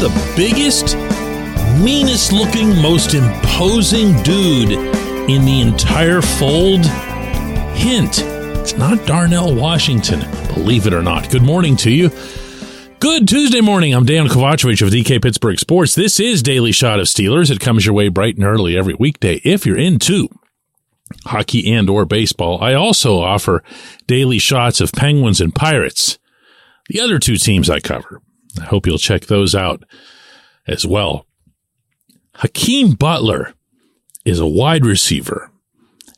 the biggest, meanest looking, most imposing dude in the entire fold? Hint, it's not Darnell Washington, believe it or not. Good morning to you. Good Tuesday morning. I'm Dejan Kovacevic of DK Pittsburgh Sports. This is Daily Shot of Steelers. It comes your way bright and early every weekday if you're into hockey and or baseball. I also offer daily shots of Penguins and Pirates, the other two teams I cover. I hope you'll check those out as well. Hakeem Butler is a wide receiver,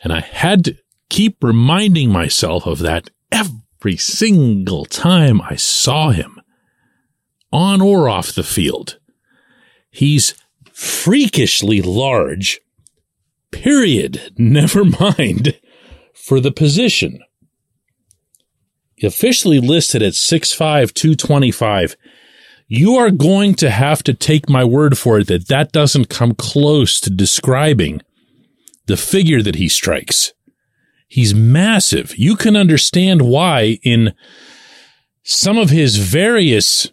and I had to keep reminding myself of that every single time I saw him on or off the field. He's freakishly large, period, never mind, for the position. Officially listed at 6'5, 225. You are going to have to take my word for it that that doesn't come close to describing the figure that he strikes. He's massive. You can understand why in some of his various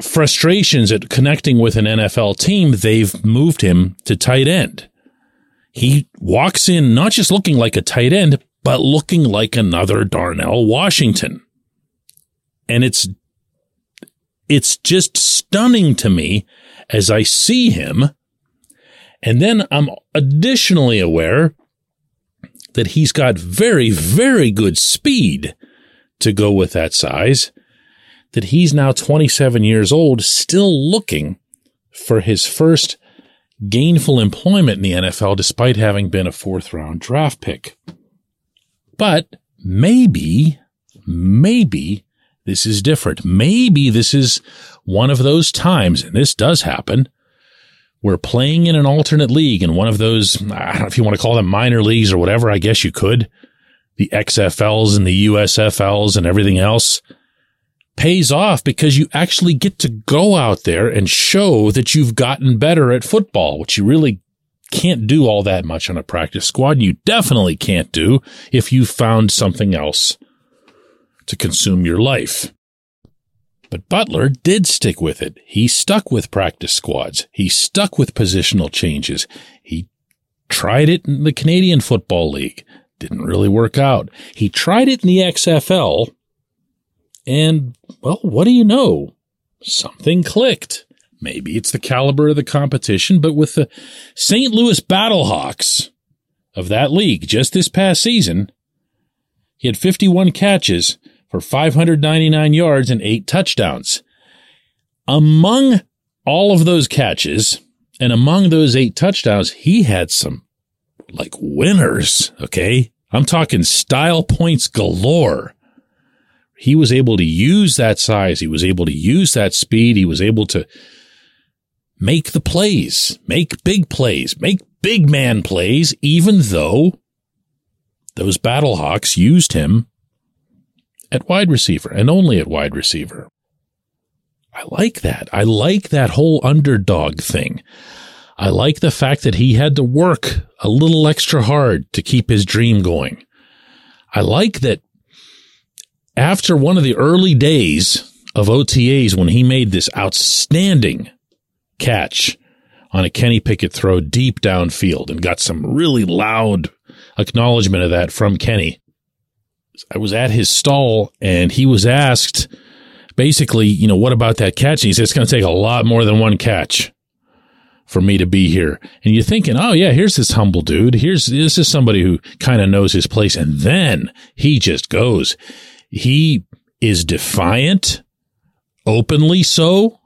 frustrations at connecting with an NFL team, they've moved him to tight end. He walks in not just looking like a tight end, but looking like another Darnell Washington. And it's, it's just stunning to me as I see him. And then I'm additionally aware that he's got very, very good speed to go with that size that he's now 27 years old, still looking for his first gainful employment in the NFL despite having been a fourth round draft pick. But maybe, maybe this is different. Maybe this is one of those times, and this does happen, where playing in an alternate league in one of those, I don't know if you want to call them minor leagues or whatever, I guess you could, the XFLs and the USFLs and everything else pays off because you actually get to go out there and show that you've gotten better at football, which you really can't do all that much on a practice squad. You definitely can't do if you found something else to consume your life. But Butler did stick with it. He stuck with practice squads. He stuck with positional changes. He tried it in the Canadian Football League. Didn't really work out. He tried it in the XFL and, well, what do you know? Something clicked. Maybe it's the caliber of the competition, but with the St. Louis Battlehawks of that league just this past season, he had 51 catches for 599 yards and eight touchdowns. Among all of those catches and among those eight touchdowns, he had some like winners. Okay. I'm talking style points galore he was able to use that size. He was able to use that speed. He was able to make the plays, make big plays, make big man plays, even though those Battlehawks used him at wide receiver and only at wide receiver. I like that. I like that whole underdog thing. I like the fact that he had to work a little extra hard to keep his dream going. I like that after one of the early days of OTAs when he made this outstanding catch on a Kenny Pickett throw deep downfield and got some really loud acknowledgement of that from Kenny. I was at his stall and he was asked basically, you know, what about that catch? And he said, it's going to take a lot more than one catch for me to be here. And you're thinking, oh yeah, here's this humble dude. Here's, this is somebody who kind of knows his place. And then he just goes. He is defiant, openly so.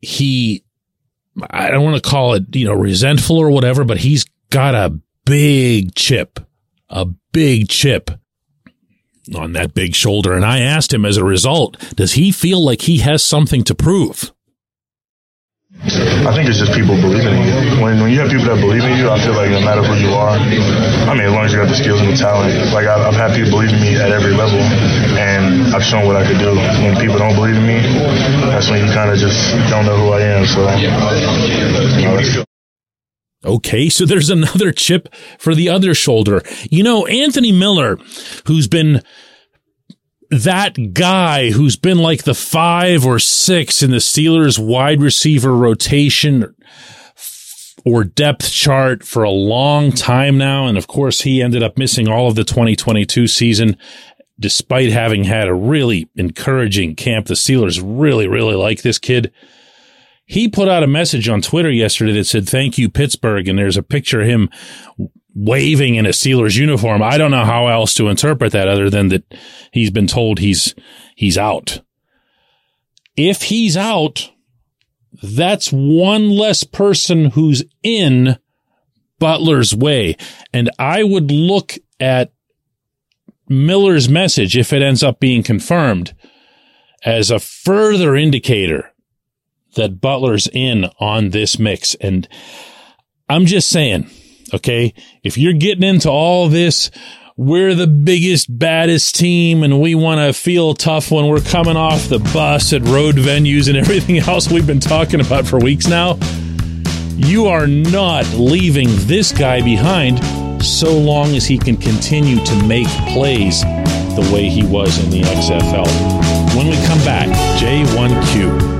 He, I don't want to call it, you know, resentful or whatever, but he's got a big chip, a big chip on that big shoulder. And I asked him as a result, does he feel like he has something to prove? I think it's just people believing in you. When, when you have people that believe in you, I feel like no matter who you are, I mean, as long as you got the skills and the talent, like I've, I've had people believe in me at every level, and I've shown what I could do. When people don't believe in me, that's when you kind of just don't know who I am. So, you know, Okay, so there's another chip for the other shoulder. You know, Anthony Miller, who's been that guy who's been like the five or six in the Steelers wide receiver rotation or depth chart for a long time now. And of course, he ended up missing all of the 2022 season despite having had a really encouraging camp. The Steelers really, really like this kid. He put out a message on Twitter yesterday that said, thank you, Pittsburgh. And there's a picture of him waving in a Steelers uniform. I don't know how else to interpret that other than that he's been told he's, he's out. If he's out, that's one less person who's in Butler's way. And I would look at Miller's message, if it ends up being confirmed, as a further indicator that Butler's in on this mix. And I'm just saying, okay, if you're getting into all this, we're the biggest, baddest team and we want to feel tough when we're coming off the bus at road venues and everything else we've been talking about for weeks now. You are not leaving this guy behind so long as he can continue to make plays the way he was in the XFL. When we come back, J1Q.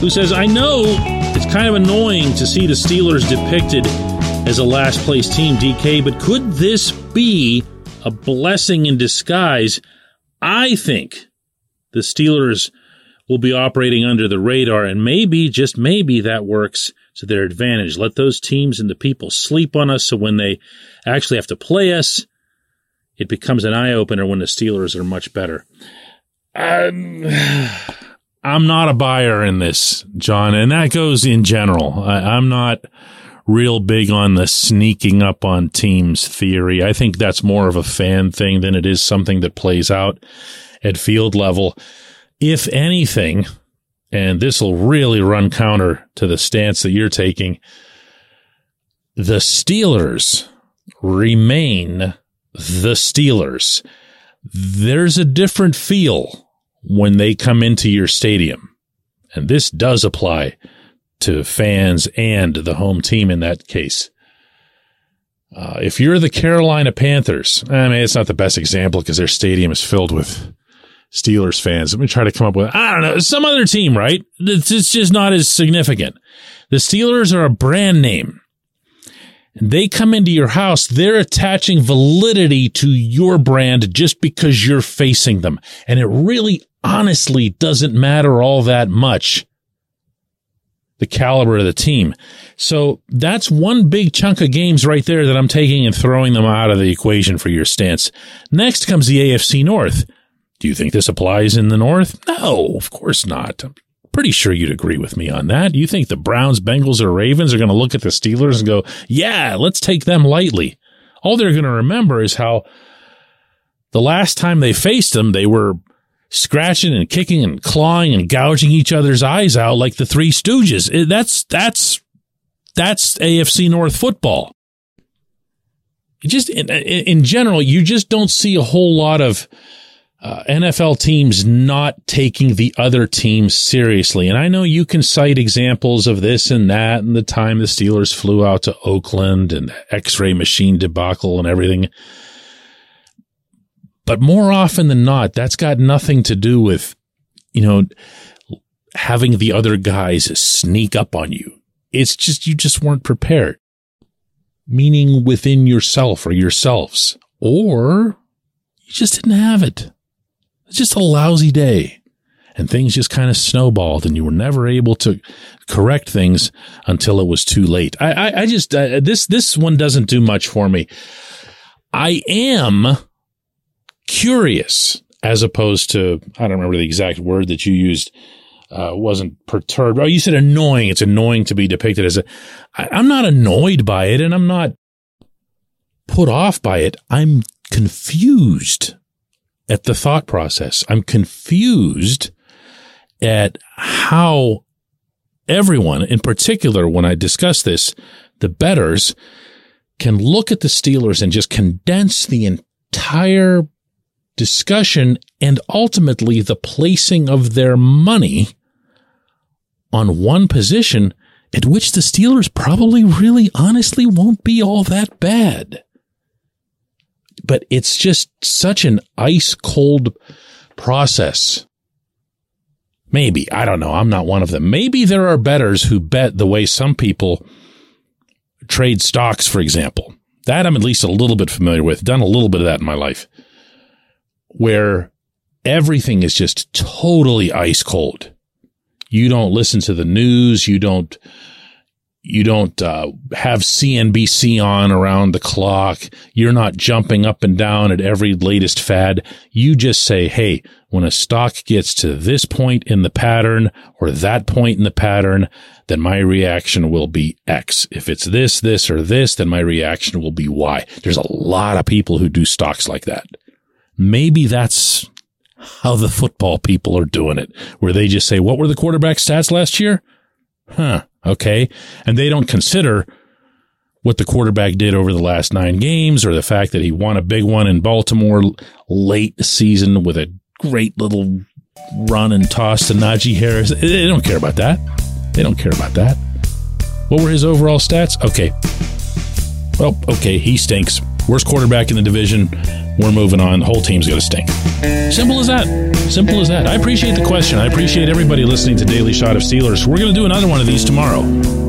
who says, I know it's kind of annoying to see the Steelers depicted as a last place team, DK, but could this be a blessing in disguise? I think the Steelers will be operating under the radar, and maybe, just maybe, that works to their advantage. Let those teams and the people sleep on us so when they actually have to play us, it becomes an eye opener when the Steelers are much better. Um, I'm not a buyer in this, John, and that goes in general. I, am not real big on the sneaking up on teams theory. I think that's more of a fan thing than it is something that plays out at field level. If anything, and this will really run counter to the stance that you're taking, the Steelers remain the Steelers. There's a different feel when they come into your stadium. And this does apply to fans and the home team in that case. Uh, if you're the Carolina Panthers, I mean, it's not the best example because their stadium is filled with Steelers fans. Let me try to come up with, I don't know, some other team, right? It's, it's just not as significant. The Steelers are a brand name. They come into your house, they're attaching validity to your brand just because you're facing them. And it really honestly doesn't matter all that much the caliber of the team. So that's one big chunk of games right there that I'm taking and throwing them out of the equation for your stance. Next comes the AFC North. Do you think this applies in the North? No, of course not. Pretty sure you'd agree with me on that. You think the Browns, Bengals, or Ravens are going to look at the Steelers and go, yeah, let's take them lightly. All they're going to remember is how the last time they faced them, they were scratching and kicking and clawing and gouging each other's eyes out like the Three Stooges. Eh, that's that's that's AFC North football. just in, in general, you just don't see a whole lot of uh, NFL teams not taking the other teams seriously. And I know you can cite examples of this and that and the time the Steelers flew out to Oakland and X-ray machine debacle and everything. But more often than not, that's got nothing to do with, you know, having the other guys sneak up on you. It's just, you just weren't prepared. Meaning within yourself or yourselves. Or you just didn't have it. It's just a lousy day. And things just kind of snowballed and you were never able to correct things until it was too late. I, I, I just, uh, this, this one doesn't do much for me. I am curious as opposed to, I don't remember the exact word that you used, uh, wasn't perturbed. Oh, you said annoying. It's annoying to be depicted as a, I, I'm not annoyed by it and I'm not put off by it. I'm confused at the thought process. I'm confused at how everyone, in particular, when I discuss this, the bettors can look at the Steelers and just condense the entire discussion and ultimately the placing of their money on one position at which the Steelers probably really honestly won't be all that bad. But it's just such an ice cold process. Maybe. I don't know. I'm not one of them. Maybe there are bettors who bet the way some people trade stocks, for example. That I'm at least a little bit familiar with. Done a little bit of that in my life where everything is just totally ice cold. You don't listen to the news. You don't, you don't uh, have CNBC on around the clock. You're not jumping up and down at every latest fad. You just say, Hey, when a stock gets to this point in the pattern or that point in the pattern, then my reaction will be X. If it's this, this, or this, then my reaction will be Y. There's a lot of people who do stocks like that. Maybe that's how the football people are doing it, where they just say, what were the quarterback stats last year? Huh. Okay. And they don't consider what the quarterback did over the last nine games or the fact that he won a big one in Baltimore late season with a great little run and toss to Najee Harris. They don't care about that. They don't care about that. What were his overall stats? Okay. Well, okay, he stinks. Worst quarterback in the division. We're moving on. The whole team's going to stink. Simple as that. Simple as that. I appreciate the question. I appreciate everybody listening to Daily Shot of Steelers. We're going to do another one of these tomorrow.